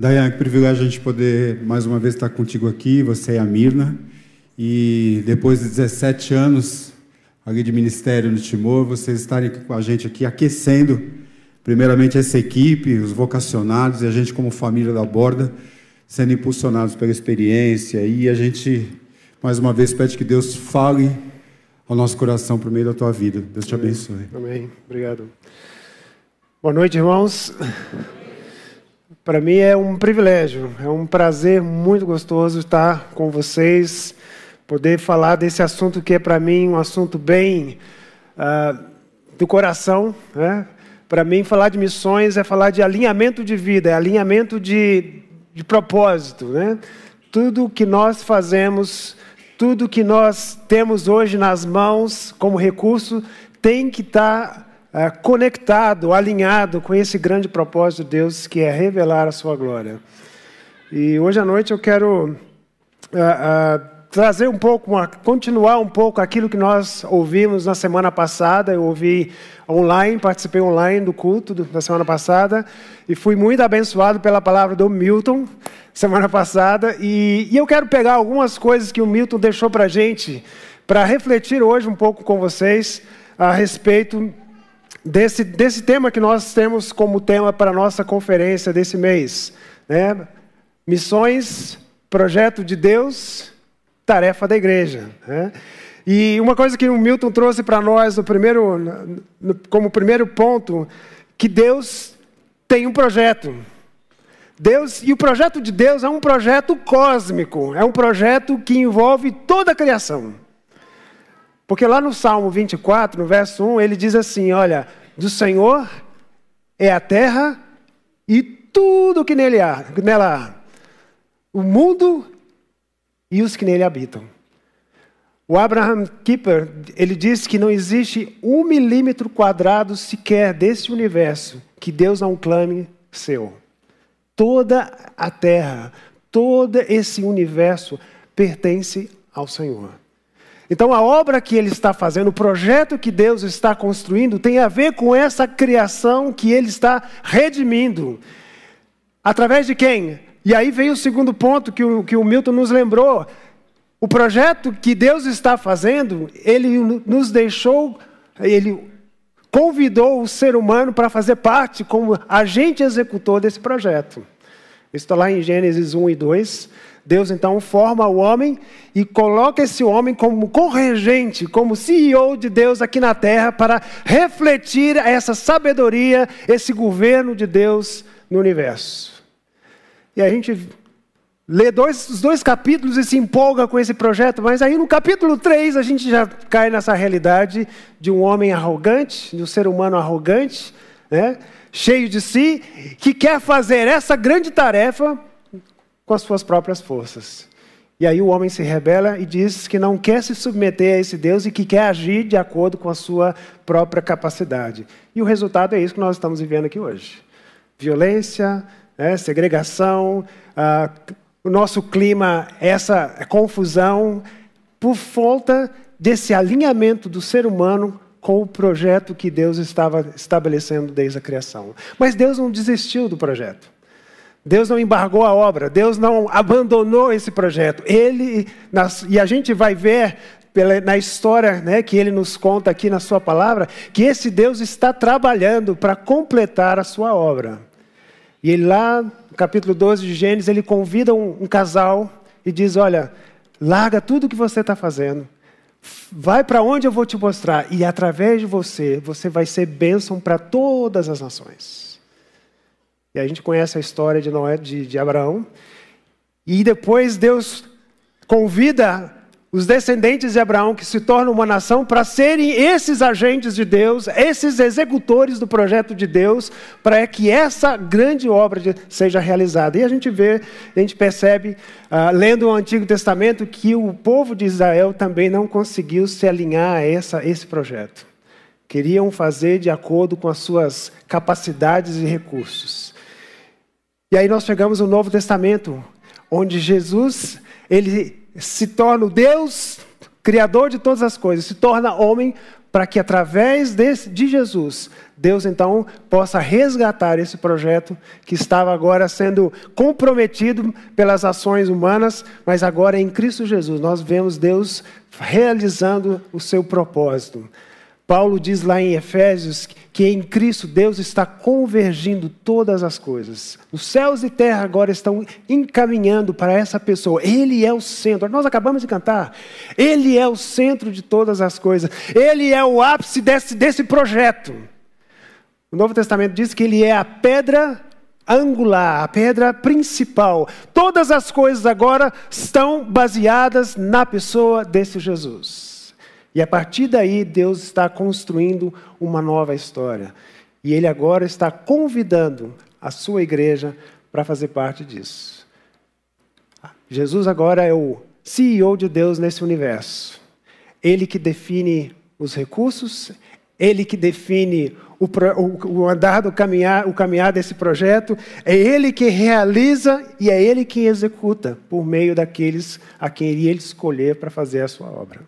Dayan, que privilégio a gente poder mais uma vez estar contigo aqui, você e a Mirna. E depois de 17 anos ali de ministério no Timor, vocês estarem com a gente aqui aquecendo, primeiramente essa equipe, os vocacionados e a gente como família da Borda, sendo impulsionados pela experiência. E a gente, mais uma vez, pede que Deus fale ao nosso coração por meio da tua vida. Deus te abençoe. Amém. Obrigado. Boa noite, irmãos. Para mim é um privilégio, é um prazer muito gostoso estar com vocês, poder falar desse assunto que é para mim um assunto bem uh, do coração. Né? Para mim, falar de missões é falar de alinhamento de vida, é alinhamento de, de propósito. Né? Tudo que nós fazemos, tudo que nós temos hoje nas mãos como recurso, tem que estar tá é, conectado, alinhado com esse grande propósito de Deus, que é revelar a sua glória. E hoje à noite eu quero uh, uh, trazer um pouco, uma, continuar um pouco aquilo que nós ouvimos na semana passada. Eu ouvi online, participei online do culto do, da semana passada e fui muito abençoado pela palavra do Milton semana passada. E, e eu quero pegar algumas coisas que o Milton deixou para gente, para refletir hoje um pouco com vocês a respeito desse, desse tema que nós temos como tema para a nossa conferência desse mês. Né? Missões, projeto de Deus, tarefa da igreja. Né? E uma coisa que o Milton trouxe para nós no primeiro, no, como primeiro ponto, que Deus tem um projeto. Deus, e o projeto de Deus é um projeto cósmico, é um projeto que envolve toda a criação. Porque lá no Salmo 24, no verso 1, ele diz assim: Olha, do Senhor é a terra e tudo que nele há, nela há, o mundo e os que nele habitam. O Abraham Kuyper, ele diz que não existe um milímetro quadrado sequer desse universo que Deus não clame seu. Toda a terra, todo esse universo pertence ao Senhor. Então, a obra que ele está fazendo, o projeto que Deus está construindo, tem a ver com essa criação que ele está redimindo. Através de quem? E aí vem o segundo ponto que o, que o Milton nos lembrou. O projeto que Deus está fazendo, ele nos deixou, ele convidou o ser humano para fazer parte como agente executor desse projeto. Isso está lá em Gênesis 1 e 2. Deus então forma o homem e coloca esse homem como corregente, como CEO de Deus aqui na terra, para refletir essa sabedoria, esse governo de Deus no universo. E a gente lê dois, os dois capítulos e se empolga com esse projeto, mas aí no capítulo 3 a gente já cai nessa realidade de um homem arrogante, de um ser humano arrogante, né, cheio de si, que quer fazer essa grande tarefa com as suas próprias forças. E aí o homem se rebela e diz que não quer se submeter a esse Deus e que quer agir de acordo com a sua própria capacidade. E o resultado é isso que nós estamos vivendo aqui hoje: violência, né, segregação, ah, o nosso clima, essa confusão, por falta desse alinhamento do ser humano com o projeto que Deus estava estabelecendo desde a criação. Mas Deus não desistiu do projeto. Deus não embargou a obra, Deus não abandonou esse projeto. Ele, nas, e a gente vai ver pela, na história né, que ele nos conta aqui na sua palavra, que esse Deus está trabalhando para completar a sua obra. E ele lá, no capítulo 12 de Gênesis, ele convida um, um casal e diz: Olha, larga tudo o que você está fazendo, vai para onde eu vou te mostrar, e através de você, você vai ser bênção para todas as nações. E a gente conhece a história de Noé, de, de Abraão. E depois Deus convida os descendentes de Abraão, que se tornam uma nação, para serem esses agentes de Deus, esses executores do projeto de Deus, para que essa grande obra seja realizada. E a gente vê, a gente percebe, uh, lendo o Antigo Testamento, que o povo de Israel também não conseguiu se alinhar a essa, esse projeto. Queriam fazer de acordo com as suas capacidades e recursos. E aí nós chegamos no Novo Testamento, onde Jesus, ele se torna o Deus, criador de todas as coisas, se torna homem para que através desse, de Jesus, Deus então possa resgatar esse projeto que estava agora sendo comprometido pelas ações humanas, mas agora em Cristo Jesus nós vemos Deus realizando o seu propósito. Paulo diz lá em Efésios que em Cristo Deus está convergindo todas as coisas. Os céus e terra agora estão encaminhando para essa pessoa. Ele é o centro. Nós acabamos de cantar. Ele é o centro de todas as coisas. Ele é o ápice desse, desse projeto. O Novo Testamento diz que ele é a pedra angular, a pedra principal. Todas as coisas agora estão baseadas na pessoa desse Jesus. E a partir daí, Deus está construindo uma nova história. E Ele agora está convidando a sua igreja para fazer parte disso. Jesus agora é o CEO de Deus nesse universo. Ele que define os recursos, ele que define o, o, o, andar do caminhar, o caminhar desse projeto, é ele que realiza e é ele que executa por meio daqueles a quem ele escolher para fazer a sua obra.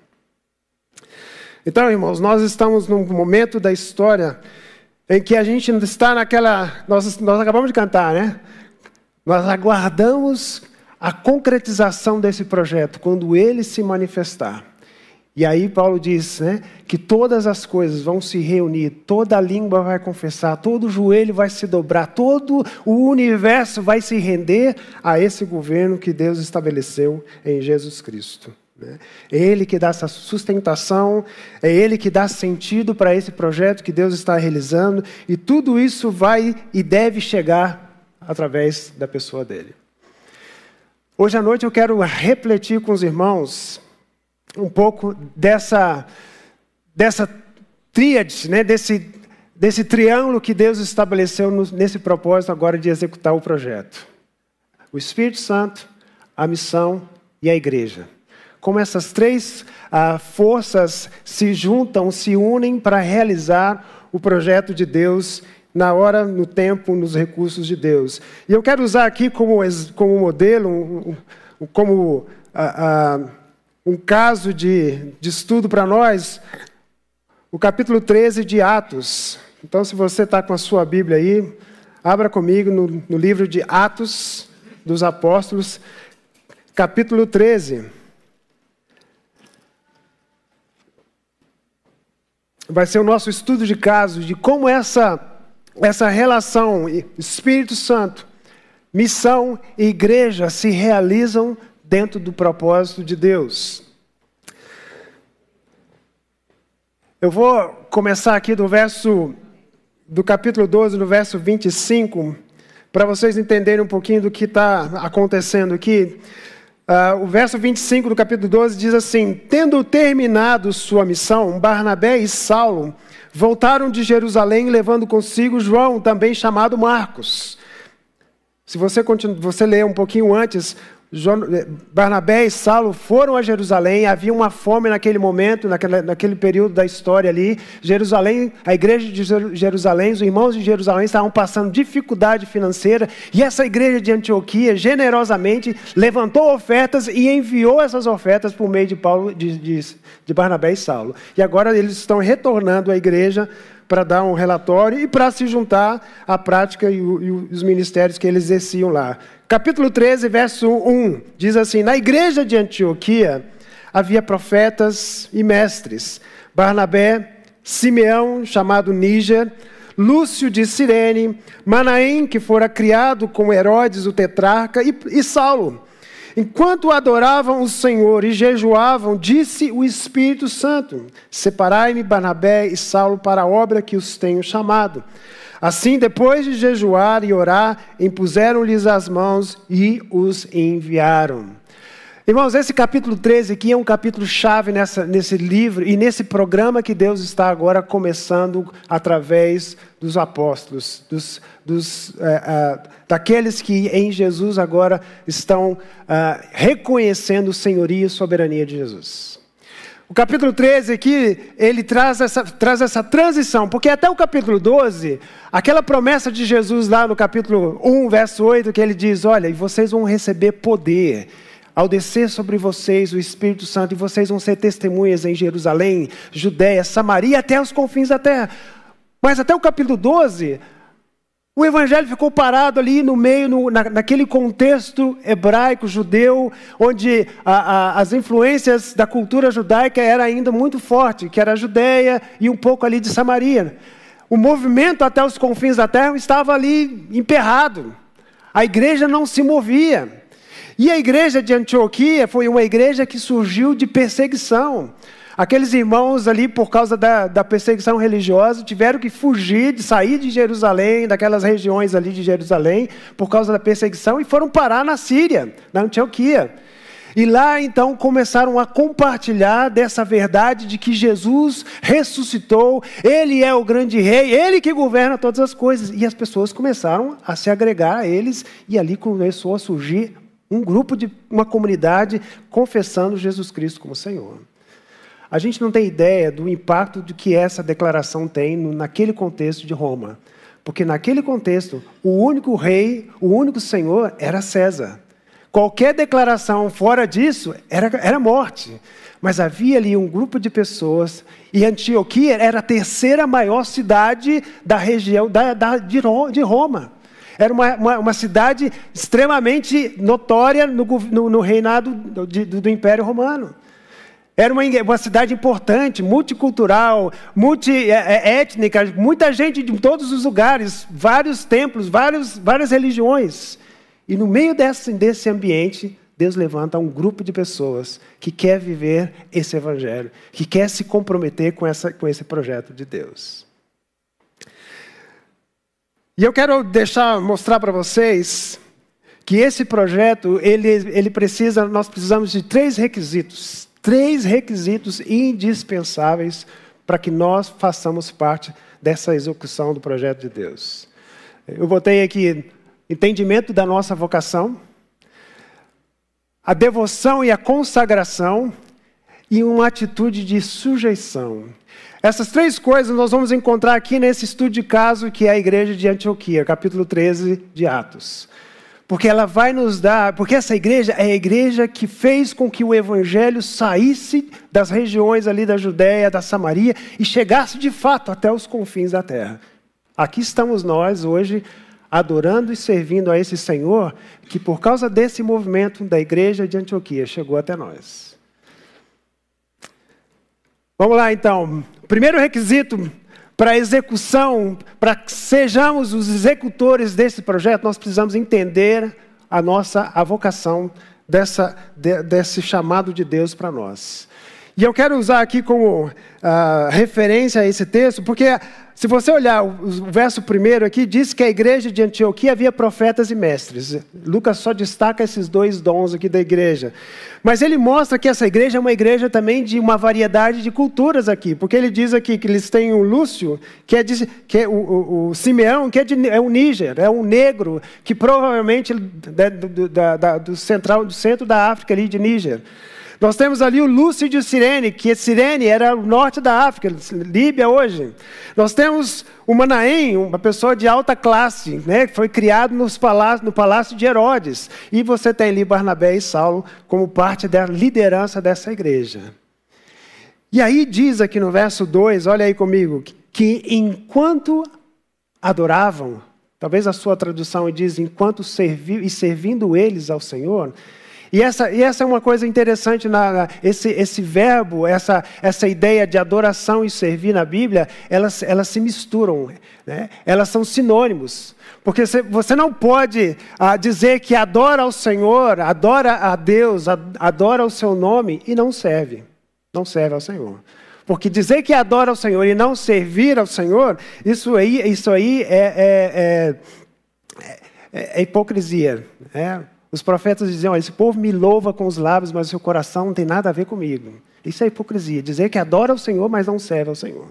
Então, irmãos, nós estamos num momento da história em que a gente está naquela. Nós, nós acabamos de cantar, né? Nós aguardamos a concretização desse projeto, quando ele se manifestar. E aí Paulo diz né, que todas as coisas vão se reunir, toda língua vai confessar, todo joelho vai se dobrar, todo o universo vai se render a esse governo que Deus estabeleceu em Jesus Cristo. É Ele que dá essa sustentação, é Ele que dá sentido para esse projeto que Deus está realizando, e tudo isso vai e deve chegar através da pessoa dele. Hoje à noite eu quero refletir com os irmãos um pouco dessa, dessa tríade, né? desse, desse triângulo que Deus estabeleceu nesse propósito agora de executar o projeto: o Espírito Santo, a missão e a igreja como essas três ah, forças se juntam, se unem para realizar o projeto de Deus na hora, no tempo, nos recursos de Deus. E eu quero usar aqui como, como modelo, um, um, como ah, ah, um caso de, de estudo para nós, o capítulo 13 de Atos. Então, se você está com a sua Bíblia aí, abra comigo no, no livro de Atos dos Apóstolos, capítulo 13. Vai ser o nosso estudo de caso de como essa, essa relação Espírito Santo, missão e igreja se realizam dentro do propósito de Deus. Eu vou começar aqui do verso do capítulo 12, no verso 25, para vocês entenderem um pouquinho do que está acontecendo aqui. Uh, o verso 25 do capítulo 12 diz assim: Tendo terminado sua missão, Barnabé e Saulo voltaram de Jerusalém levando consigo João, também chamado Marcos. Se você, continua, você ler um pouquinho antes, Barnabé e Saulo foram a Jerusalém, havia uma fome naquele momento, naquele, naquele período da história ali. Jerusalém, a igreja de Jerusalém, os irmãos de Jerusalém estavam passando dificuldade financeira, e essa igreja de Antioquia generosamente levantou ofertas e enviou essas ofertas por meio de Paulo, de, de, de Barnabé e Saulo. E agora eles estão retornando à igreja para dar um relatório e para se juntar à prática e, o, e os ministérios que eles exerciam lá. Capítulo 13, verso 1 diz assim: Na igreja de Antioquia havia profetas e mestres: Barnabé, Simeão, chamado Níger, Lúcio de Cirene, Manaém, que fora criado com Herodes o tetrarca, e, e Saulo. Enquanto adoravam o Senhor e jejuavam, disse o Espírito Santo: Separai-me Barnabé e Saulo para a obra que os tenho chamado. Assim, depois de jejuar e orar, impuseram-lhes as mãos e os enviaram. Irmãos, esse capítulo 13 aqui é um capítulo chave nessa, nesse livro e nesse programa que Deus está agora começando através dos apóstolos, dos, dos, é, é, daqueles que em Jesus agora estão é, reconhecendo o senhoria e soberania de Jesus. O capítulo 13 aqui, ele traz essa, traz essa transição, porque até o capítulo 12, aquela promessa de Jesus lá no capítulo 1, verso 8, que ele diz: Olha, e vocês vão receber poder. ao descer sobre vocês o Espírito Santo, e vocês vão ser testemunhas em Jerusalém, Judéia, Samaria, até os confins da terra. Mas até o capítulo 12, o evangelho ficou parado ali no meio, no, na, naquele contexto hebraico, judeu, onde a, a, as influências da cultura judaica eram ainda muito fortes, que era a Judéia e um pouco ali de Samaria. O movimento até os confins da terra estava ali emperrado. A igreja não se movia. E a igreja de Antioquia foi uma igreja que surgiu de perseguição. Aqueles irmãos ali, por causa da, da, perseguição religiosa, tiveram que fugir, de sair de Jerusalém, daquelas regiões ali de Jerusalém, por causa da perseguição, e foram parar na Síria, na Antioquia. E lá então começaram a compartilhar dessa verdade de que Jesus ressuscitou, Ele é o grande rei, Ele que governa todas as coisas. E as pessoas começaram a se agregar a eles, e ali começou a surgir um grupo de uma comunidade confessando Jesus Cristo como Senhor. A gente não tem ideia do impacto de que essa declaração tem naquele contexto de Roma. Porque naquele contexto, o único rei, o único senhor era César. Qualquer declaração fora disso era, era morte. Mas havia ali um grupo de pessoas, e Antioquia era a terceira maior cidade da região da, da, de Roma. Era uma, uma, uma cidade extremamente notória no, no, no reinado do, do, do, Império Romano. Era uma, uma cidade importante, multicultural, multiétnica, é, é, muita gente de todos os lugares, vários templos, vários, várias religiões. E no meio desse, desse ambiente, Deus levanta um grupo de pessoas que quer viver esse evangelho, que quer se comprometer com, essa, com esse projeto de Deus. E eu quero deixar, mostrar para vocês que esse projeto, ele, ele precisa, nós precisamos de três requisitos. Três requisitos indispensáveis para que nós façamos parte dessa execução do projeto de Deus. Eu botei aqui entendimento da nossa vocação, a devoção e a consagração e uma atitude de sujeição. Essas três coisas nós vamos encontrar aqui nesse estudo de caso que é a igreja de Antioquia, capítulo 13 de Atos. Porque ela vai nos dar, porque essa igreja é a igreja que fez com que o evangelho saísse das regiões ali da Judéia, da Samaria e chegasse de fato até os confins da terra. Aqui estamos nós hoje adorando e servindo a esse Senhor que por causa desse movimento da igreja de Antioquia chegou até nós. Vamos lá então. Primeiro requisito para execução, para que sejamos os executores desse projeto, nós precisamos entender a nossa a vocação dessa, de, desse chamado de Deus para nós. E eu quero usar aqui como uh, referência a esse texto, porque se você olhar o verso primeiro aqui, diz que a igreja de Antioquia havia profetas e mestres. Lucas só destaca esses dois dons aqui da igreja. Mas ele mostra que essa igreja é uma igreja também de uma variedade de culturas aqui, porque ele diz aqui que eles têm o Lúcio, que é, de, que é o, o, o, Simeão, que é, de, é um Níger, é um negro, que provavelmente é do, da, da, do, central, do centro da África ali de Níger. Nós temos ali o Lúcio de Sirene, que Sirene era o norte da África, Líbia hoje. Nós temos o Manaém, uma pessoa de alta classe, né, que foi criado nos palácios, no palácio de Herodes. E você tem ali Barnabé e Saulo como parte da liderança dessa igreja. E aí diz aqui no verso 2, olha aí comigo, que enquanto adoravam, talvez a sua tradução diz enquanto serviu e servindo eles ao Senhor, e essa, e essa é uma coisa interessante, na, na, esse, esse verbo, essa, essa ideia de adoração e servir na Bíblia, elas, elas se misturam, né? elas são sinônimos. Porque você não pode ah, dizer que adora ao Senhor, adora a Deus, adora o seu nome e não serve. Não serve ao Senhor. Porque dizer que adora ao Senhor e não servir ao Senhor, isso aí, isso aí é, é, é, é hipocrisia. É, os profetas diziam: esse povo me louva com os lábios, mas o seu coração não tem nada a ver comigo. Isso é hipocrisia, dizer que adora o Senhor, mas não serve ao Senhor.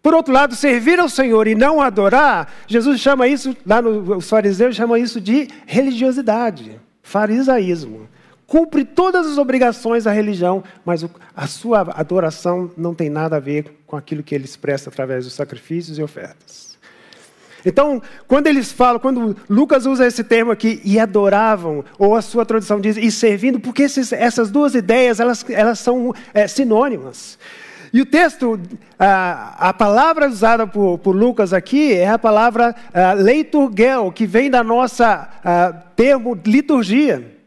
Por outro lado, servir ao Senhor e não adorar, Jesus chama isso, lá no, os fariseus chamam isso de religiosidade, farisaísmo. Cumpre todas as obrigações da religião, mas a sua adoração não tem nada a ver com aquilo que ele expressa através dos sacrifícios e ofertas. Então, quando eles falam, quando Lucas usa esse termo aqui, e adoravam, ou a sua tradução diz, e servindo, porque esses, essas duas ideias, elas, elas são é, sinônimas. E o texto, a, a palavra usada por, por, Lucas aqui é a palavra leiturgel, que vem da nossa termo liturgia.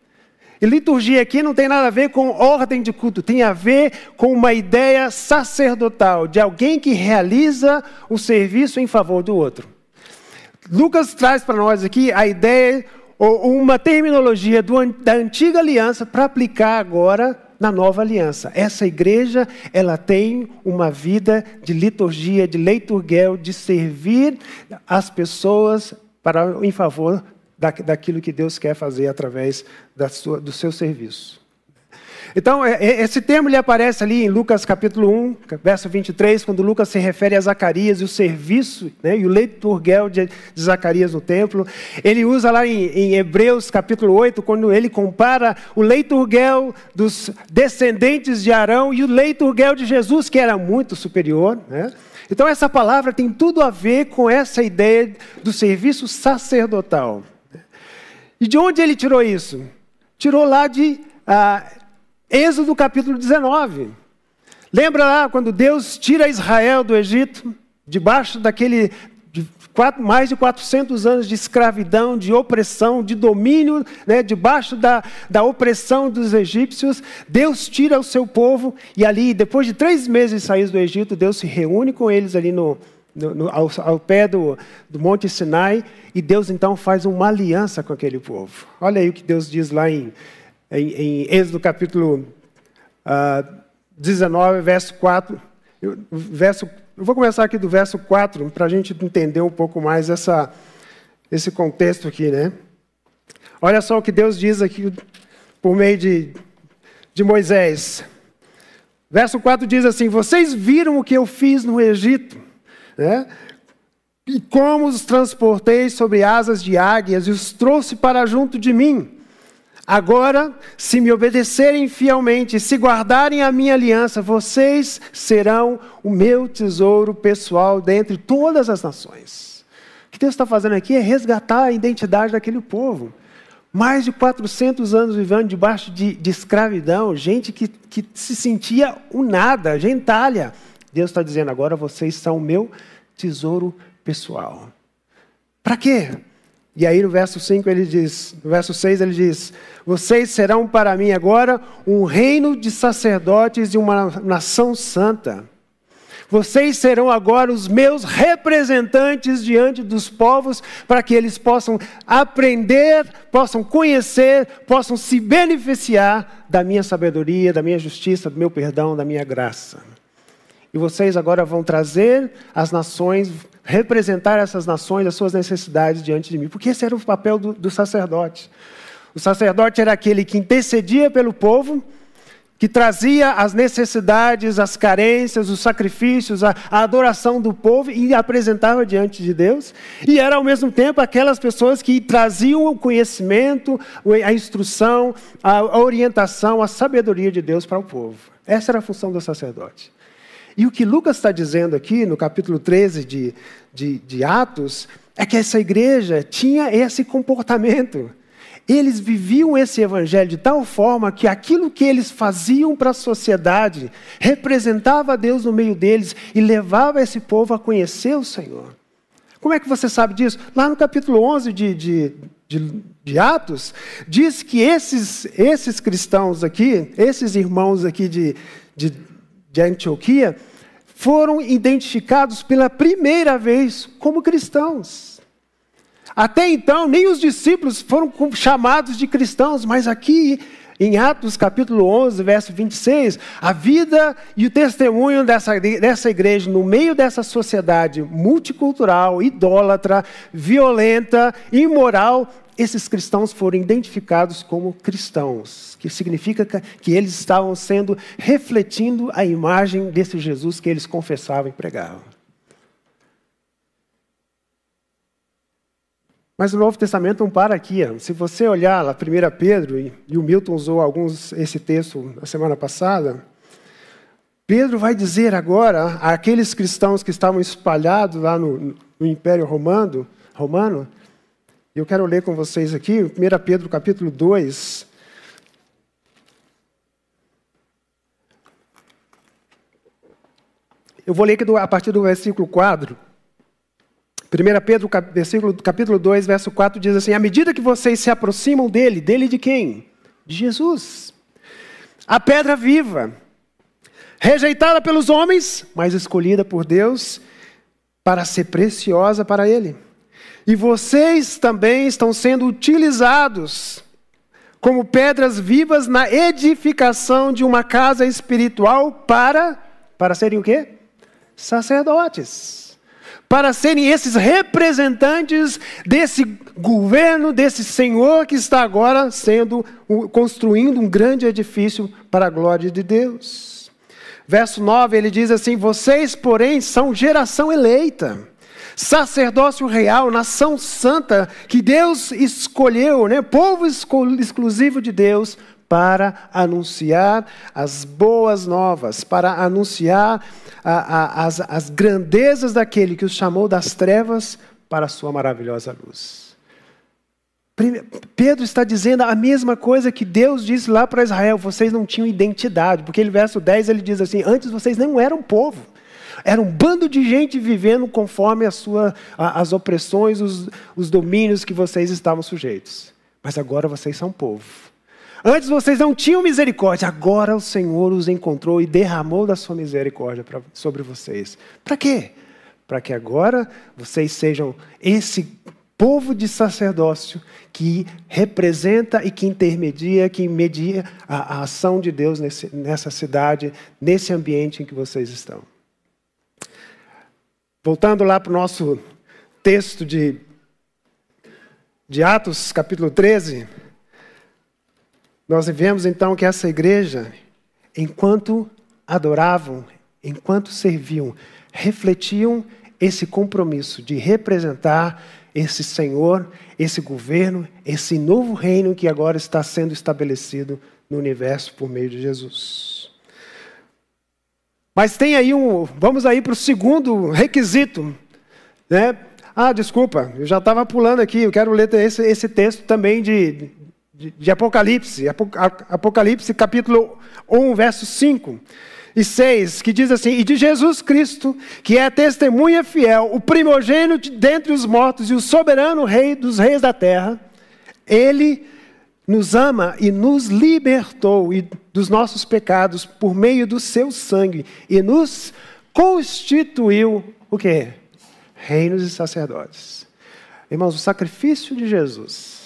E liturgia aqui não tem nada a ver com ordem de culto, tem a ver com uma ideia sacerdotal, de alguém que realiza o serviço em favor do outro. Lucas traz para nós aqui a ideia, ou uma terminologia do, da antiga aliança para aplicar agora na nova aliança. Essa igreja, ela tem uma vida de liturgia, de leiturguel, de servir as pessoas para, em favor da, daquilo que Deus quer fazer através da sua, do seu serviço. Então, é, é, esse termo ele aparece ali em Lucas capítulo 1, verso 23, quando Lucas se refere a Zacarias e o serviço né, e o leiturguel de, de Zacarias no templo. Ele usa lá em, em, Hebreus capítulo 8, quando ele compara o leiturguel dos descendentes de Arão e o leiturguel de Jesus, que era muito superior. Né? Então, essa palavra tem tudo a ver com essa ideia do serviço sacerdotal. E de onde ele tirou isso? Tirou lá de ah, Êxodo capítulo 19. Lembra lá quando Deus tira Israel do Egito, debaixo daquele de quatro, mais de 400 anos de escravidão, de opressão, de domínio, né, debaixo da, da opressão dos egípcios, Deus tira o seu povo e ali, depois de três meses de sair do Egito, Deus se reúne com eles ali no, no, no, ao, ao, pé do, do Monte Sinai, e Deus então faz uma aliança com aquele povo. Olha aí o que Deus diz lá em, em, em Êxodo capítulo uh, ah, 19, verso 4. Eu, verso, eu vou começar aqui do verso 4, para a gente entender um pouco mais essa, esse contexto aqui, né? Olha só o que Deus diz aqui por meio de, de Moisés. Verso 4 diz assim: Vocês viram o que eu fiz no Egito né? E como os transportei sobre asas de águias e os trouxe para junto de mim. Agora, se me obedecerem fielmente, se guardarem a minha aliança, vocês serão o meu tesouro pessoal dentre todas as nações. O que Deus está fazendo aqui é resgatar a identidade daquele povo. Mais de 400 anos vivendo debaixo de, de escravidão, gente que, que se sentia o nada, gentalha. Deus está dizendo agora: vocês são o meu tesouro pessoal. Para quê? E aí no verso 5 ele diz, no verso 6 ele diz: Vocês serão para mim agora um reino de sacerdotes e uma nação santa. Vocês serão agora os meus representantes diante dos povos, para que eles possam aprender, possam conhecer, possam se beneficiar da minha sabedoria, da minha justiça, do meu perdão, da minha graça. E vocês agora vão trazer as nações, representar essas nações, as suas necessidades diante de mim. Porque esse era o papel do, do sacerdote. O sacerdote era aquele que intercedia pelo povo, que trazia as necessidades, as carências, os sacrifícios, a, a, adoração do povo e apresentava diante de Deus. E era ao mesmo tempo aquelas pessoas que traziam o conhecimento, a instrução, a, orientação, a sabedoria de Deus para o povo. Essa era a função do sacerdote. E o que Lucas está dizendo aqui, no capítulo 13 de, de, de Atos, é que essa igreja tinha esse comportamento. Eles viviam esse evangelho de tal forma que aquilo que eles faziam para a sociedade representava Deus no meio deles e levava esse povo a conhecer o Senhor. Como é que você sabe disso? Lá no capítulo 11 de, de, de, de Atos, diz que esses, esses cristãos aqui, esses irmãos aqui de, de de Antioquia, foram identificados pela primeira vez como cristãos. Até então, nem os discípulos foram chamados de cristãos, mas aqui em Atos capítulo 11, verso 26, a vida e o testemunho dessa, dessa igreja no meio dessa sociedade multicultural, idólatra, violenta, imoral, esses cristãos foram identificados como cristãos, que significa que eles estavam sendo refletindo a imagem desse Jesus que eles confessavam e pregavam. Mas o Novo Testamento não para aqui. Se você olhar lá, 1 Pedro, e o Milton usou alguns esse texto na semana passada, Pedro vai dizer agora àqueles cristãos que estavam espalhados lá no, no Império Romano, Romano. Eu quero ler com vocês aqui, 1 Pedro capítulo 2. Eu vou ler aqui a partir do versículo 4. 1 Pedro, versículo, capítulo 2, verso 4 diz assim: À medida que vocês se aproximam dele, dele de quem? De Jesus. A pedra viva, rejeitada pelos homens, mas escolhida por Deus para ser preciosa para ele. E vocês também estão sendo utilizados como pedras vivas na edificação de uma casa espiritual para para serem o quê? Sacerdotes para serem esses representantes desse governo, desse Senhor que está agora sendo construindo um grande edifício para a glória de Deus. Verso 9, ele diz assim: Vocês, porém, são geração eleita, sacerdócio real, nação santa, que Deus escolheu, né? povo exclusivo de Deus, para anunciar as boas novas, para anunciar a, a, as, as grandezas daquele que os chamou das trevas para a sua maravilhosa luz. Pedro está dizendo a mesma coisa que Deus disse lá para Israel: vocês não tinham identidade, porque ele, verso 10 ele diz assim: antes vocês não eram povo, era um bando de gente vivendo conforme a sua, as opressões, os, os domínios que vocês estavam sujeitos. Mas agora vocês são povo. Antes vocês não tinham misericórdia, agora o Senhor os encontrou e derramou da sua misericórdia pra, sobre vocês. Para quê? Para que agora vocês sejam esse povo de sacerdócio que representa e que intermedia, que media a, a ação de Deus nesse, nessa cidade, nesse ambiente em que vocês estão. Voltando lá para o nosso texto de, de Atos, capítulo 13. Nós vemos então que essa igreja, enquanto adoravam, enquanto serviam, refletiam esse compromisso de representar esse Senhor, esse governo, esse novo reino que agora está sendo estabelecido no universo por meio de Jesus. Mas tem aí um. Vamos aí para o segundo requisito. Né? Ah, desculpa, eu já estava pulando aqui, eu quero ler esse, esse texto também de, de, Apocalipse, Apocalipse capítulo 1, verso 5 e 6, que diz assim: E de Jesus Cristo, que é a testemunha fiel, o primogênito dentre os mortos e o soberano rei dos reis da terra, ele nos ama e nos libertou dos nossos pecados por meio do seu sangue e nos constituiu o quê? Reinos e sacerdotes. Irmãos, o sacrifício de Jesus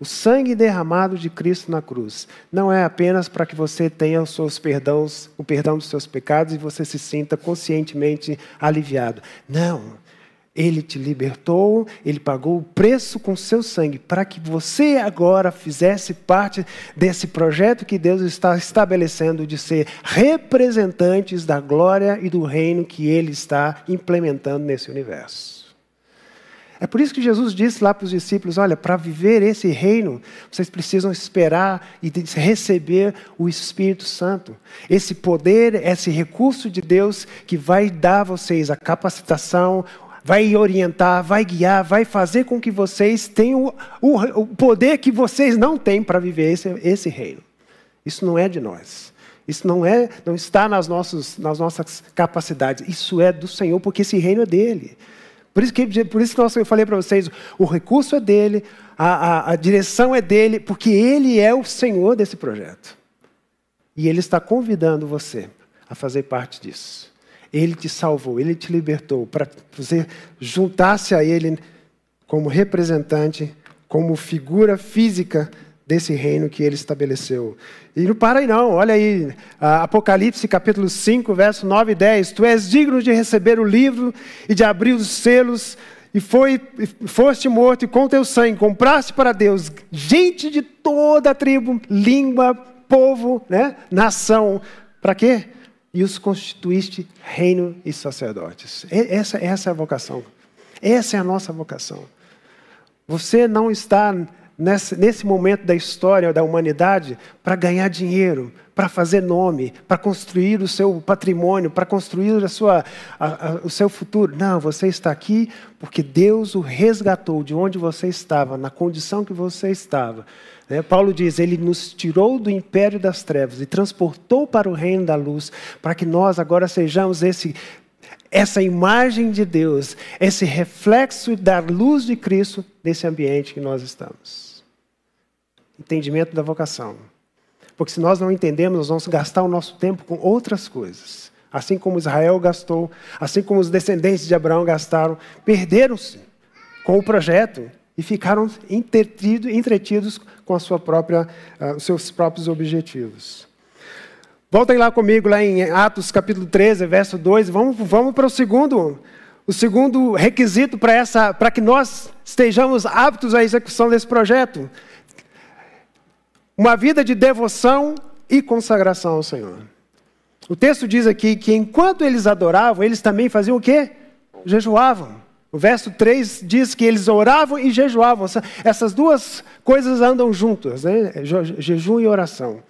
o sangue derramado de Cristo na cruz não é apenas para que você tenha os seus perdãos, o perdão dos seus pecados e você se sinta conscientemente aliviado. Não. Ele te libertou, ele pagou o preço com seu sangue para que você agora fizesse parte desse projeto que Deus está estabelecendo de ser representantes da glória e do reino que ele está implementando nesse universo. É por isso que Jesus disse lá para os discípulos: olha, para viver esse reino, vocês precisam esperar e receber o Espírito Santo. Esse poder, esse recurso de Deus que vai dar a vocês a capacitação, vai orientar, vai guiar, vai fazer com que vocês tenham o, o poder que vocês não têm para viver esse, esse reino. Isso não é de nós. Isso não é, não está nas, nossos, nas nossas capacidades. Isso é do Senhor, porque esse reino é dele. Por isso que, por isso que eu falei para vocês, o recurso é dele, a, a, a direção é dele, porque ele é o Senhor desse projeto. E ele está convidando você a fazer parte disso. Ele te salvou, ele te libertou para você juntar-se a ele como representante, como figura física desse reino que ele estabeleceu. E não para aí não, olha aí, Apocalipse capítulo 5, verso 9 e 10. Tu és digno de receber o livro e de abrir os selos, e foi, foste morto, e com teu sangue compraste para Deus gente de toda a tribo, língua, povo, né? nação. Para quê? E os constituíste reino e sacerdotes. Essa, essa é a vocação. Essa é a nossa vocação. Você não está nesse, nesse momento da história da humanidade para ganhar dinheiro, para fazer nome, para construir o seu patrimônio, para construir a sua, a, a, o seu futuro. Não, você está aqui porque Deus o resgatou de onde você estava, na condição que você estava. Né? Paulo diz: Ele nos tirou do império das trevas e transportou para o reino da luz, para que nós agora sejamos esse essa imagem de Deus, esse reflexo da luz de Cristo nesse ambiente que nós estamos entendimento da vocação. Porque se nós não entendemos, nós vamos gastar o nosso tempo com outras coisas. Assim como Israel gastou, assim como os descendentes de Abraão gastaram, perderam-se com o projeto e ficaram entretidos, entretidos com a sua própria, uh, os seus próprios objetivos. Voltem lá comigo, lá em Atos capítulo 13, verso 2. Vamos, vamos para o segundo, o segundo requisito para que nós estejamos aptos à execução desse projeto. Uma vida de devoção e consagração ao Senhor. O texto diz aqui que enquanto eles adoravam, eles também faziam o quê? Jejuavam. O verso 3 diz que eles oravam e jejuavam. Essas duas coisas andam juntas, né? jejum e oração.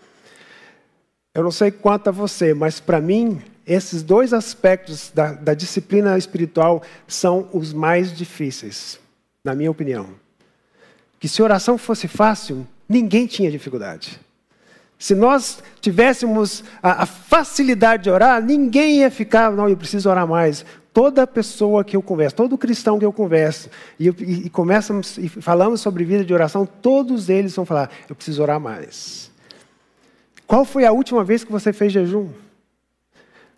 Eu não sei quanto a você, mas para mim, esses dois aspectos da, da disciplina espiritual são os mais difíceis, na minha opinião. Que se oração fosse fácil, ninguém tinha dificuldade. Se nós tivéssemos a, a, facilidade de orar, ninguém ia ficar, não, eu preciso orar mais. Toda pessoa que eu converso, todo cristão que eu converso, e, e, e começamos e falamos sobre vida de oração, todos eles vão falar, eu preciso orar mais. Qual foi a última vez que você fez jejum?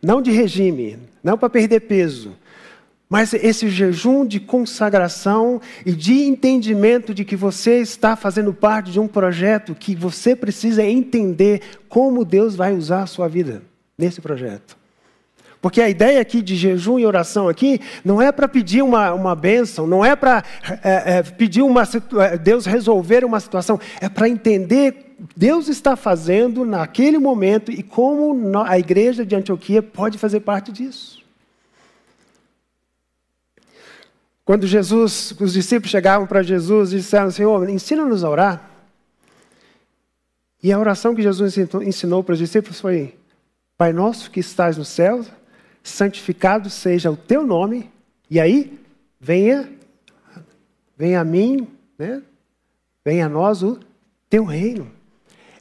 Não de regime, não para perder peso, mas esse jejum de consagração e de entendimento de que você está fazendo parte de um projeto que você precisa entender como Deus vai usar a sua vida nesse projeto. Porque a ideia aqui de jejum e oração aqui não é para pedir uma, uma bênção, não é para é, é, pedir uma, é, Deus resolver uma situação, é para entender Deus está fazendo naquele momento e como a igreja de Antioquia pode fazer parte disso. Quando Jesus, os discípulos chegavam para Jesus e disseram, Senhor, ensina-nos a orar. E a oração que Jesus ensinou para os discípulos foi: Pai nosso que estás no céu, santificado seja o teu nome. E aí, venha, venha a mim, né? venha a nós o teu reino.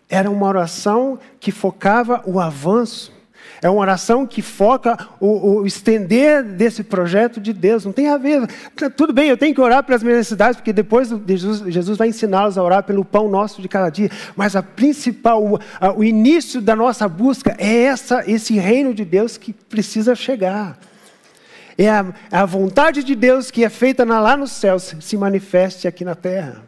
Era uma oração que focava o avanço. É uma oração que foca o, o, estender desse projeto de Deus. Não tem a ver. Tudo bem, eu tenho que orar pelas minhas necessidades, porque depois Jesus, Jesus vai ensiná-los a orar pelo pão nosso de cada dia. Mas a principal, o, a, o início da nossa busca é essa, esse reino de Deus que precisa chegar. É a, é a vontade de Deus que é feita na, lá nos céus se manifeste aqui na terra.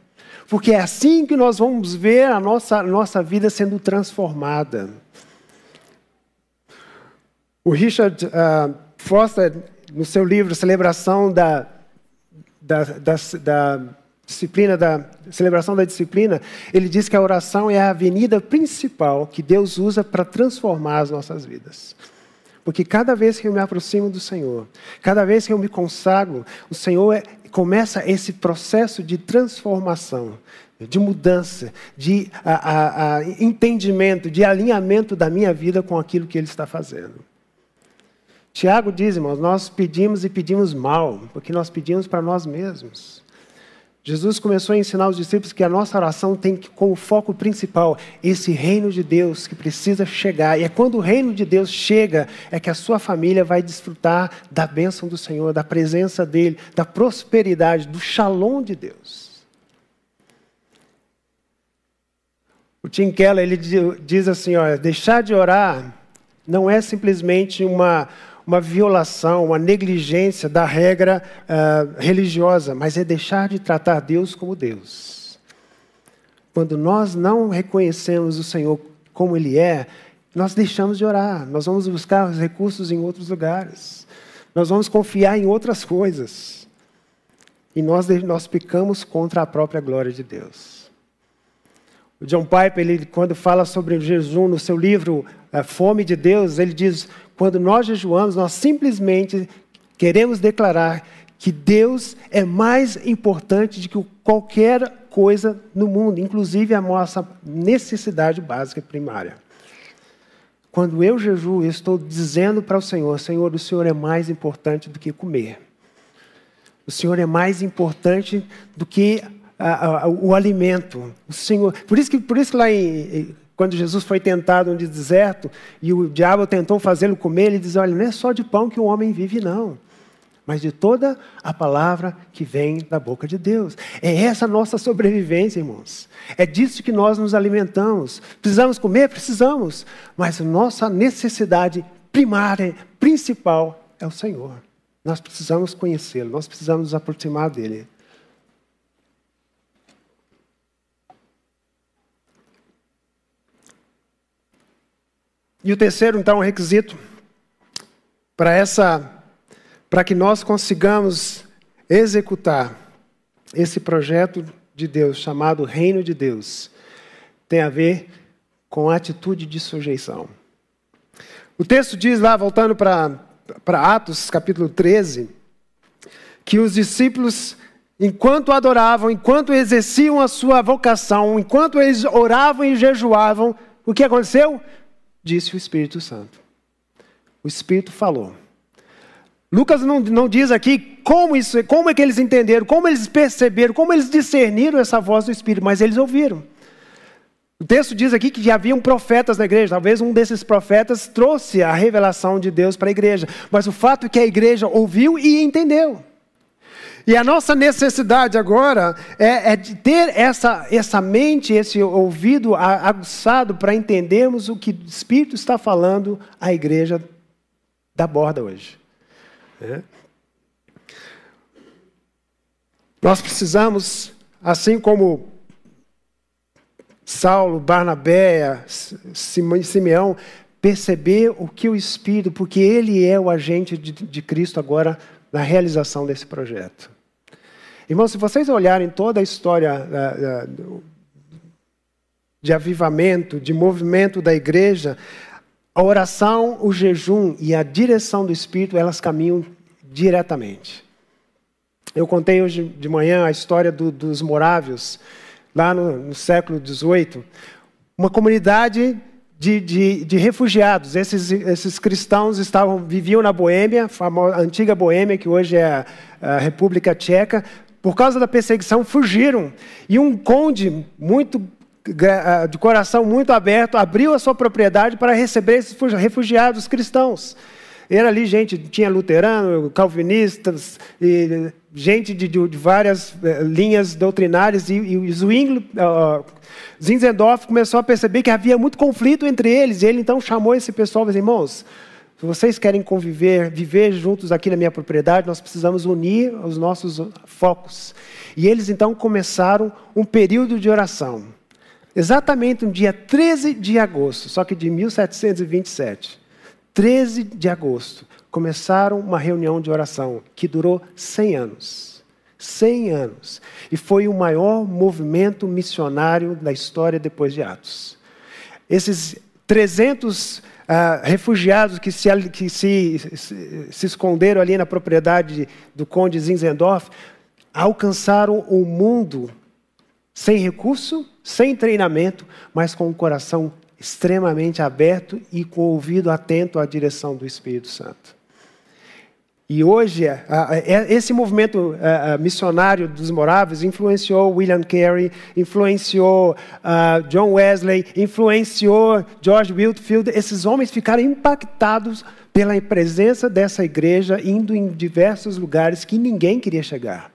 Porque é assim que nós vamos ver a nossa, nossa vida sendo transformada. O Richard uh, Foster, no seu livro Celebração da, da, da, da disciplina da celebração da disciplina, ele diz que a oração é a avenida principal que Deus usa para transformar as nossas vidas. Porque cada vez que eu me aproximo do Senhor, cada vez que eu me consagro, o Senhor é, começa esse processo de transformação, de mudança, de a, a, a entendimento, de alinhamento da minha vida com aquilo que Ele está fazendo. Tiago diz, irmãos, nós pedimos e pedimos mal, porque nós pedimos para nós mesmos. Jesus começou a ensinar os discípulos que a nossa oração tem como foco principal esse reino de Deus que precisa chegar. E é quando o reino de Deus chega, é que a sua família vai desfrutar da bênção do Senhor, da presença dEle, da prosperidade, do shalom de Deus. O Tim Keller ele diz assim: olha, deixar de orar não é simplesmente uma uma violação, uma negligência da regra uh, religiosa, mas é deixar de tratar Deus como Deus. Quando nós não reconhecemos o Senhor como Ele é, nós deixamos de orar, nós vamos buscar os recursos em outros lugares, nós vamos confiar em outras coisas. E nós, nós pecamos contra a própria glória de Deus. O John Piper, ele, quando fala sobre o jejum no seu livro a Fome de Deus, ele diz: quando nós jejuamos, nós simplesmente queremos declarar que Deus é mais importante do que qualquer coisa no mundo, inclusive a nossa necessidade básica e primária. Quando eu jejuo, eu estou dizendo para o Senhor: Senhor, o Senhor é mais importante do que comer. O Senhor é mais importante do que a, a, o alimento. O Senhor, por isso que, por isso que lá em, quando Jesus foi tentado no deserto e o diabo tentou fazê-lo comer, ele diz: Olha, não é só de pão que o homem vive, não mas de toda a palavra que vem da boca de Deus. É essa a nossa sobrevivência, irmãos. É disso que nós nos alimentamos. Precisamos comer? Precisamos. Mas nossa necessidade primária, principal, é o Senhor. Nós precisamos conhecê-lo, nós precisamos nos aproximar dele. E o terceiro, então, requisito para essa para que nós consigamos executar esse projeto de Deus chamado Reino de Deus, tem a ver com a atitude de sujeição. O texto diz lá, voltando para, para Atos capítulo 13, que os discípulos, enquanto adoravam, enquanto exerciam a sua vocação, enquanto eles oravam e jejuavam, o que aconteceu? Disse o Espírito Santo. O Espírito falou. Lucas não, não diz aqui como, isso, como é que eles entenderam, como eles perceberam, como eles discerniram essa voz do Espírito, mas eles ouviram. O texto diz aqui que já haviam profetas na igreja, talvez um desses profetas trouxe a revelação de Deus para a igreja, mas o fato é que a igreja ouviu e entendeu. E a nossa necessidade agora é, é de ter essa, essa mente, esse ouvido aguçado para entendermos o que o Espírito está falando à igreja da borda hoje. É. Nós precisamos, assim como Saulo, Barnabé, Simeão, perceber o que o Espírito, porque ele é o agente de, de Cristo agora na realização desse projeto. Irmãos, se vocês olharem toda a história de avivamento, de movimento da igreja, a oração, o jejum e a direção do Espírito, elas caminham diretamente. Eu contei hoje de manhã a história do, dos morávios, lá no, no século XVIII. Uma comunidade de, de, de, refugiados. Esses, esses cristãos estavam, viviam na Boêmia, a antiga Boêmia, que hoje é a, a República Tcheca. Por causa da perseguição, fugiram. E um conde muito ah, de coração muito aberto, abriu a sua propriedade para receber esses refugiados cristãos. Era ali gente, tinha luterano, calvinistas, gente de, de, de várias eh, linhas doutrinárias, e, e Zwingli, uh, Zinzendorf começou a perceber que havia muito conflito entre eles, e ele então chamou esse pessoal e disse, irmãos, se vocês querem conviver, viver juntos aqui na minha propriedade, nós precisamos unir os nossos focos. E eles então começaram um período de oração. Exatamente no dia 13 de agosto, só que de 1727. 13 de agosto, começaram uma reunião de oração que durou 100 anos. 100 anos. E foi o maior movimento missionário da história depois de Atos. Esses 300 uh, ah, refugiados que, se, que se, se, se esconderam ali na propriedade do conde Zinzendorf alcançaram o mundo sem recurso, sem treinamento, mas com o coração extremamente aberto e com o ouvido atento à direção do Espírito Santo. E hoje, esse movimento missionário dos moráveis influenciou William Carey, influenciou John Wesley, influenciou George Whitefield. Esses homens ficaram impactados pela presença dessa igreja indo em diversos lugares que ninguém queria chegar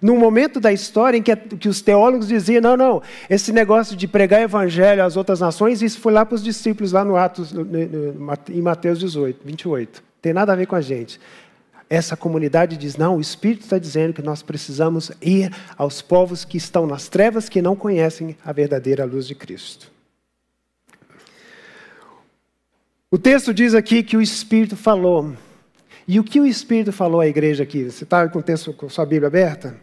num momento da história em que, os teólogos diziam: não, não, esse negócio de pregar evangelho às outras nações, isso foi lá para os discípulos, lá no Atos, em Mateus 18, 28. Tem nada a ver com a gente. Essa comunidade diz: não, o Espírito está dizendo que nós precisamos ir aos povos que estão nas trevas, que não conhecem a verdadeira luz de Cristo. O texto diz aqui que o Espírito falou. E o que o Espírito falou à igreja aqui? Você está com, o texto, com sua Bíblia aberta?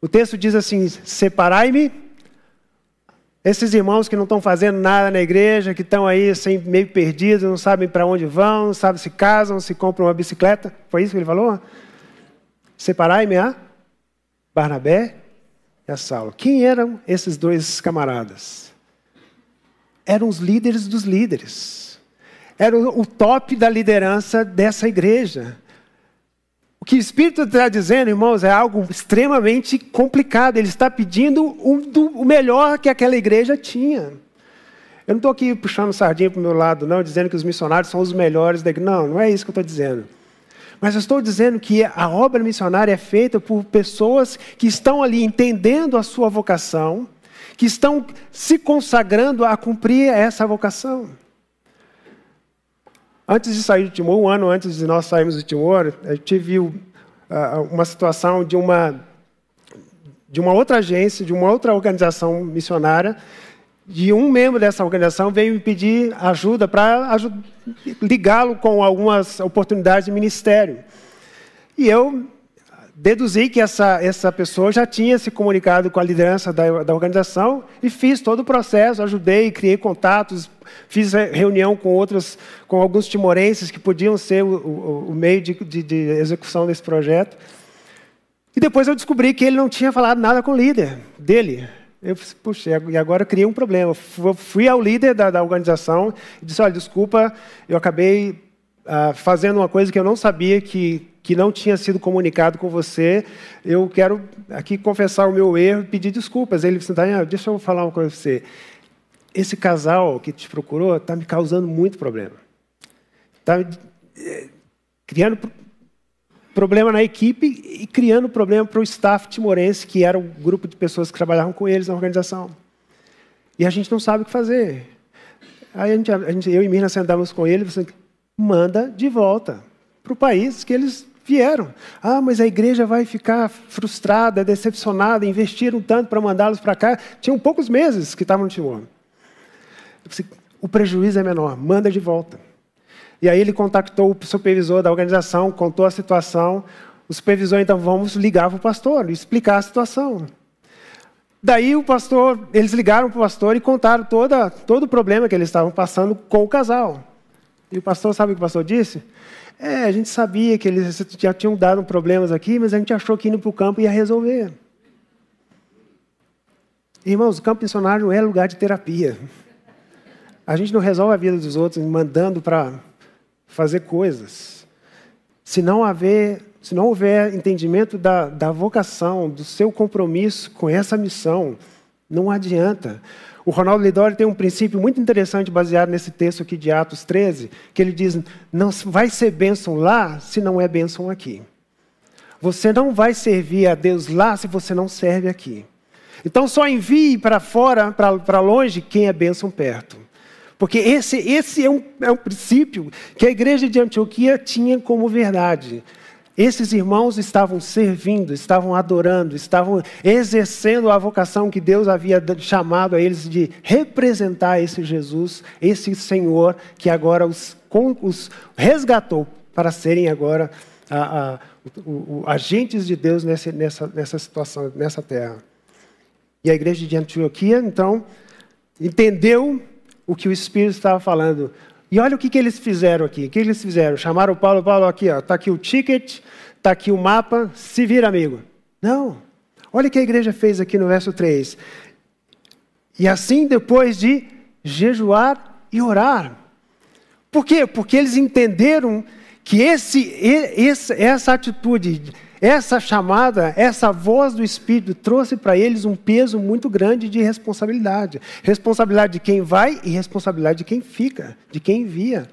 O texto diz assim: Separai-me. Esses irmãos que não estão fazendo nada na igreja, que estão aí assim, meio perdidos, não sabem para onde vão, não sabem se casam, se compram uma bicicleta. Foi isso que ele falou? Separai-me a Barnabé e a Saulo. Quem eram esses dois camaradas? Eram os líderes dos líderes. Era o top da liderança dessa igreja. O que o Espírito está dizendo, irmãos, é algo extremamente complicado. Ele está pedindo o, melhor que aquela igreja tinha. Eu não estou aqui puxando sardinha para o meu lado, não, dizendo que os missionários são os melhores da. Não, não é isso que eu estou dizendo. Mas eu estou dizendo que a obra missionária é feita por pessoas que estão ali entendendo a sua vocação, que estão se consagrando a cumprir essa vocação. Antes de sair de Timor, um ano antes de nós sairmos de Timor, eu tive uh, uma situação de uma, de uma outra agência, de uma outra organização missionária, de um membro dessa organização veio me pedir ajuda para ligá-lo com algumas oportunidades de ministério. E eu deduzi que essa, essa pessoa já tinha se comunicado com a liderança da, da organização e fiz todo o processo, ajudei, criei contatos, fiz reunião com outros, com alguns timorenses que podiam ser o, o, o meio de, de, de execução desse projeto. E depois eu descobri que ele não tinha falado nada com o líder dele. Eu disse, puxa, e agora eu criei um problema. Fui ao líder da, da organização e disse, olha, desculpa, eu acabei ah, fazendo uma coisa que eu não sabia que, que não tinha sido comunicado com você. Eu quero aqui confessar o meu erro e pedir desculpas. Ele disse, Daniel, deixa eu falar uma coisa para você. Esse casal que te procurou está me causando muito problema. Está eh, criando problema na equipe e criando problema para o staff timorense, que era o grupo de pessoas que trabalhavam com eles na organização. E a gente não sabe o que fazer. Aí a gente, a gente, eu e Mirna sentamos com ele e manda de volta para o país que eles vieram. Ah, mas a igreja vai ficar frustrada, decepcionada, investiram tanto para mandá-los para cá. Tinham poucos meses que estavam no Timor. O prejuízo é menor, manda de volta. E aí ele contactou o supervisor da organização, contou a situação. O supervisor, então, vamos ligar para o pastor e explicar a situação. Daí o pastor, eles ligaram para o pastor e contaram toda, todo o problema que eles estavam passando com o casal. E o pastor, sabe o que o pastor disse? É, a gente sabia que eles já tinham dado problemas aqui, mas a gente achou que indo para o campo ia resolver. Irmãos, o campo missionário não é lugar de terapia. A gente não resolve a vida dos outros mandando para fazer coisas. Se não haver, se não houver entendimento da, da vocação, do seu compromisso com essa missão, não adianta. O Ronaldo Lidori tem um princípio muito interessante baseado nesse texto aqui de Atos 13, que ele diz: não vai ser bênção lá se não é bênção aqui. Você não vai servir a Deus lá se você não serve aqui. Então só envie para fora, para longe, quem é bênção perto. Porque esse, esse é, um, é um princípio que a igreja de Antioquia tinha como verdade. Esses irmãos estavam servindo, estavam adorando, estavam exercendo a vocação que Deus havia chamado a eles de representar esse Jesus, esse Senhor que agora os, os resgatou para serem agora a, a, o, o, agentes de Deus nessa, nessa, nessa situação, nessa terra. E a igreja de Antioquia, então, entendeu o que o Espírito estava falando. E olha o que, que eles fizeram aqui. O que eles fizeram? Chamaram o Paulo, Paulo, aqui, está aqui o ticket, está aqui o mapa, se vira, amigo. Não. Olha o que a igreja fez aqui no verso 3. E assim, depois de jejuar e orar. Por quê? Porque eles entenderam que esse, essa atitude essa chamada, essa voz do Espírito trouxe para eles um peso muito grande de responsabilidade. Responsabilidade de quem vai e responsabilidade de quem fica, de quem envia.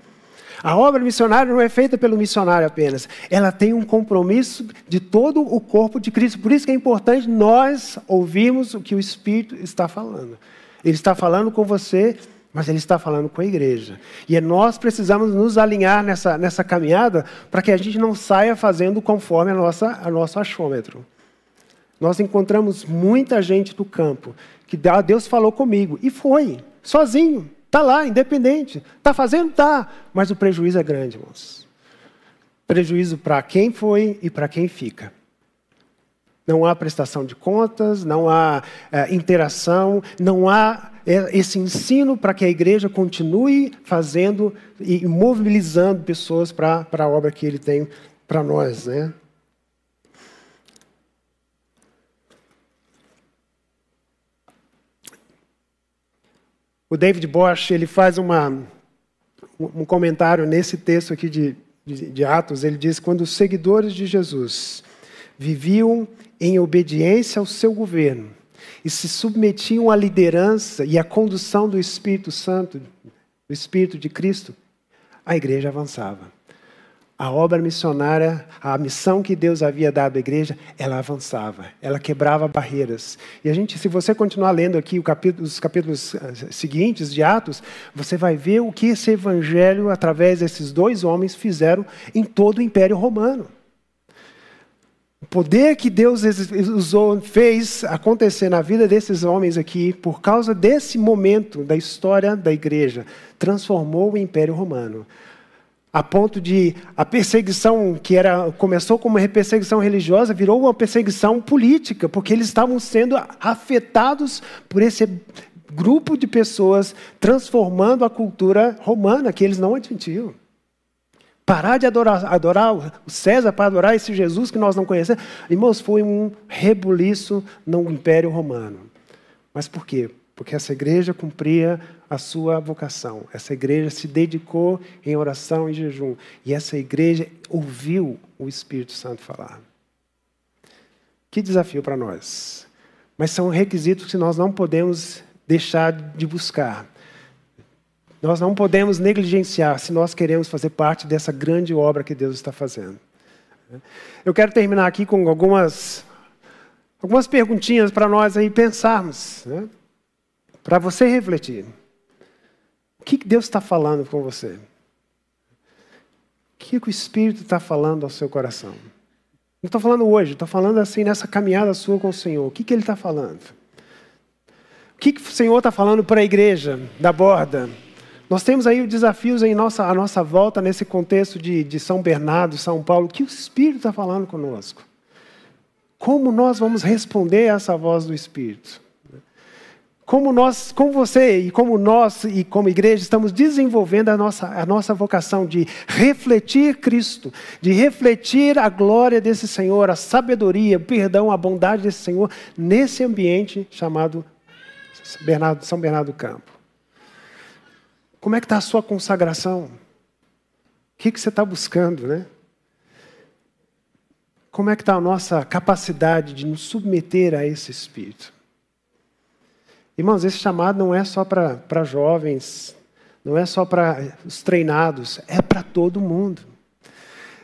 A obra missionária não é feita pelo missionário apenas, ela tem um compromisso de todo o corpo de Cristo. Por isso que é importante nós ouvirmos o que o Espírito está falando. Ele está falando com você mas ele está falando com a igreja. E é nós precisamos nos alinhar nessa, nessa caminhada para que a gente não saia fazendo conforme a nossa, a nosso achômetro. Nós encontramos muita gente do campo que Deus falou comigo e foi, sozinho, está lá, independente. Está fazendo? Está. Mas o prejuízo é grande, irmãos. Prejuízo para quem foi e para quem fica. Não há prestação de contas, não há é, interação, não há eh, esse ensino para que a igreja continue fazendo e mobilizando pessoas para a obra que ele tem para nós. Né? O David Bosch ele faz uma, um comentário nesse texto aqui de, de, de Atos. Ele diz: quando os seguidores de Jesus viviam em obediência ao seu governo e se submetiam à liderança e à condução do Espírito Santo, do Espírito de Cristo, a igreja avançava a obra missionária, a missão que Deus havia dado à igreja, ela avançava, ela quebrava barreiras. E a gente, se você continuar lendo aqui capítulo, os capítulos ah, seguintes de Atos, você vai ver o que esse evangelho, através desses dois homens, fizeram em todo o Império Romano. Poder que Deus usou, fez acontecer na vida desses homens aqui, por causa desse momento da história da igreja, transformou o Império Romano a ponto de a perseguição que era começou como uma perseguição religiosa virou uma perseguição política, porque eles estavam sendo afetados por esse grupo de pessoas transformando a cultura romana que eles não admitiam. Parar de adorar, adorar o César para adorar esse Jesus que nós não conhecemos. Irmãos, foi um rebuliço no Império Romano. Mas por quê? Porque essa igreja cumpria a sua vocação. Essa igreja se dedicou em oração e jejum. E essa igreja ouviu o Espírito Santo falar. Que desafio para nós. Mas são requisitos que nós não podemos deixar de buscar. Nós não podemos negligenciar se nós queremos fazer parte dessa grande obra que Deus está fazendo. Eu quero terminar aqui com algumas, algumas perguntinhas para nós aí pensarmos, né? para você refletir. O que Deus está falando com você? O que o Espírito está falando ao seu coração? Não estou falando hoje, estou falando assim nessa caminhada sua com o Senhor. O que, que Ele está falando? O que, que o Senhor está falando para a igreja da borda? Nós temos aí desafios em nossa, a nossa volta nesse contexto de, de São Bernardo, São Paulo. Que o Espírito está falando conosco? Como nós vamos responder a essa voz do Espírito? como nós, como você e como nós e como igreja estamos desenvolvendo a nossa, a nossa vocação de refletir Cristo, de refletir a glória desse Senhor, a sabedoria, o perdão, a bondade desse Senhor nesse ambiente chamado Bernardo, São Bernardo do Campo. Como é que está a sua consagração? O que, que você está buscando, né? Como é que está a nossa capacidade de nos submeter a esse Espírito? Irmãos, esse chamado não é só para jovens, não é só para os treinados, é para todo mundo.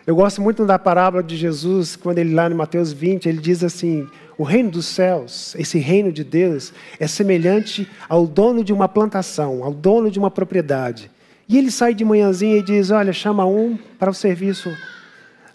Eu gosto muito da parábola de Jesus, quando ele lá em Mateus 20, ele diz assim: o reino dos céus, esse reino de Deus, é semelhante ao dono de uma plantação, ao dono de uma propriedade. E ele sai de manhãzinha e diz: Olha, chama um para o serviço.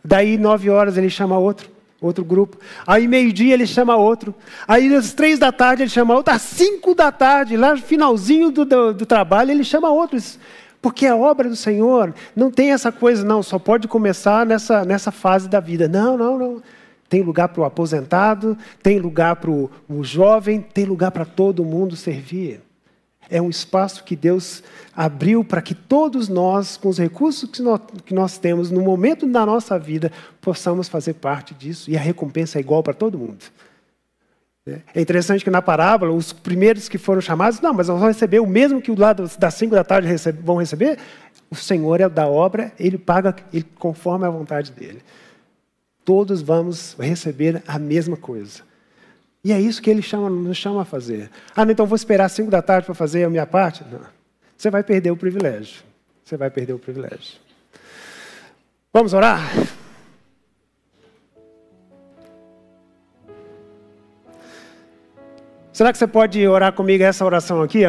Daí, nove horas, ele chama outro outro grupo. Aí meio-dia ele chama outro. Aí às três da tarde ele chama outro. Às cinco da tarde, lá no finalzinho do, do, do, trabalho, ele chama outros. Porque a obra do Senhor não tem essa coisa, não, só pode começar nessa, nessa fase da vida. Não, não, não. Tem lugar para o aposentado, tem lugar para o jovem, tem lugar para todo mundo servir é um espaço que Deus abriu para que todos nós, com os recursos que nós, que nós temos no momento da nossa vida, possamos fazer parte disso. E a recompensa é igual para todo mundo. É interessante que na parábola, os primeiros que foram chamados, não, mas vamos receber o mesmo que o lado das cinco da tarde vão receber. O Senhor é da obra, Ele paga ele, conforme a vontade dEle. Todos vamos receber a mesma coisa. E é isso que ele chama, nos chama a fazer. Ah, então vou esperar cinco da tarde para fazer a minha parte? Não. Você vai perder o privilégio. Você vai perder o privilégio. Vamos orar? Será que você pode orar comigo essa oração aqui?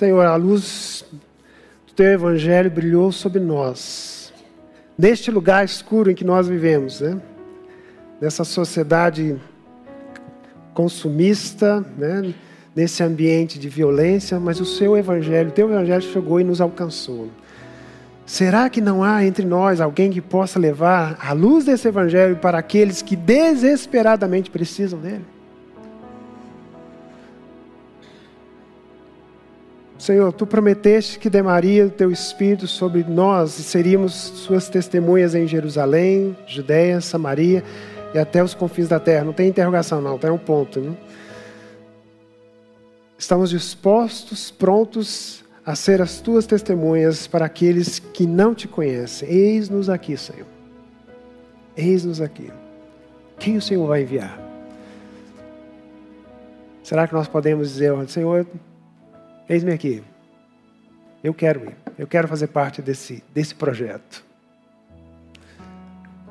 Senhor, a luz do teu evangelho brilhou sobre nós neste lugar escuro em que nós vivemos, né? nessa sociedade consumista, né? nesse ambiente de violência, mas o seu evangelho, o teu evangelho chegou e nos alcançou. Será que não há entre nós alguém que possa levar a luz desse evangelho para aqueles que desesperadamente precisam dele? Senhor, tu prometeste que demaria o teu espírito sobre nós e seríamos suas testemunhas em Jerusalém, Judéia, Samaria e até os confins da terra. Não tem interrogação, não, tem um ponto. Né? Estamos dispostos, prontos a ser as tuas testemunhas para aqueles que não te conhecem. Eis-nos aqui, Senhor. Eis-nos aqui. Quem o Senhor vai enviar? Será que nós podemos dizer, Senhor, eis-me aqui. Eu quero ir. Eu quero fazer parte desse, desse projeto.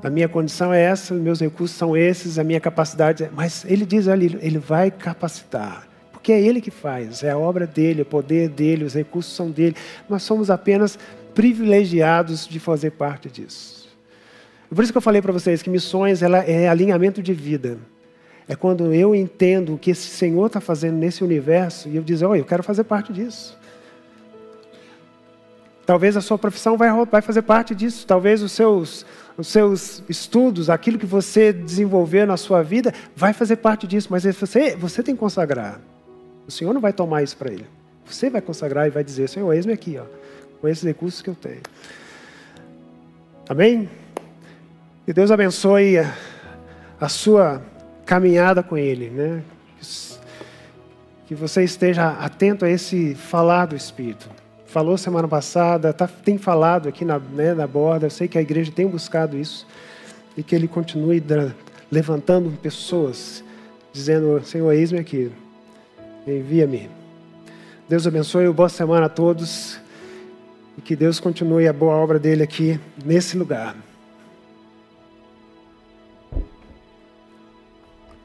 A minha condição é essa, meus recursos são esses, a minha capacidade é. Mas ele diz ali, ele vai capacitar. Porque é ele que faz, é a obra dele, o poder dele, os recursos são dele. Nós somos apenas privilegiados de fazer parte disso. Por isso que eu falei para vocês que missões ela é alinhamento de vida. É quando eu entendo o que esse Senhor está fazendo nesse universo e eu dizer, olha, eu quero fazer parte disso. Talvez a sua profissão vai, vai fazer parte disso. Talvez os seus, os seus estudos, aquilo que você desenvolver na sua vida, vai fazer parte disso. Mas você, você tem que consagrar. O Senhor não vai tomar isso para ele. Você vai consagrar e vai dizer, Senhor, eis-me aqui, ó, com esses recursos que eu tenho. Amém? Que Deus abençoe a, a sua caminhada com Ele, né? Que você esteja atento a esse falar do Espírito falou semana passada, tá, tem falado aqui na, né, na borda. Eu sei que a igreja tem buscado isso e que ele continue levantando pessoas, dizendo: Senhor, eis-me aqui, envia-me. Deus abençoe, boa semana a todos e que Deus continue a boa obra dele aqui nesse lugar.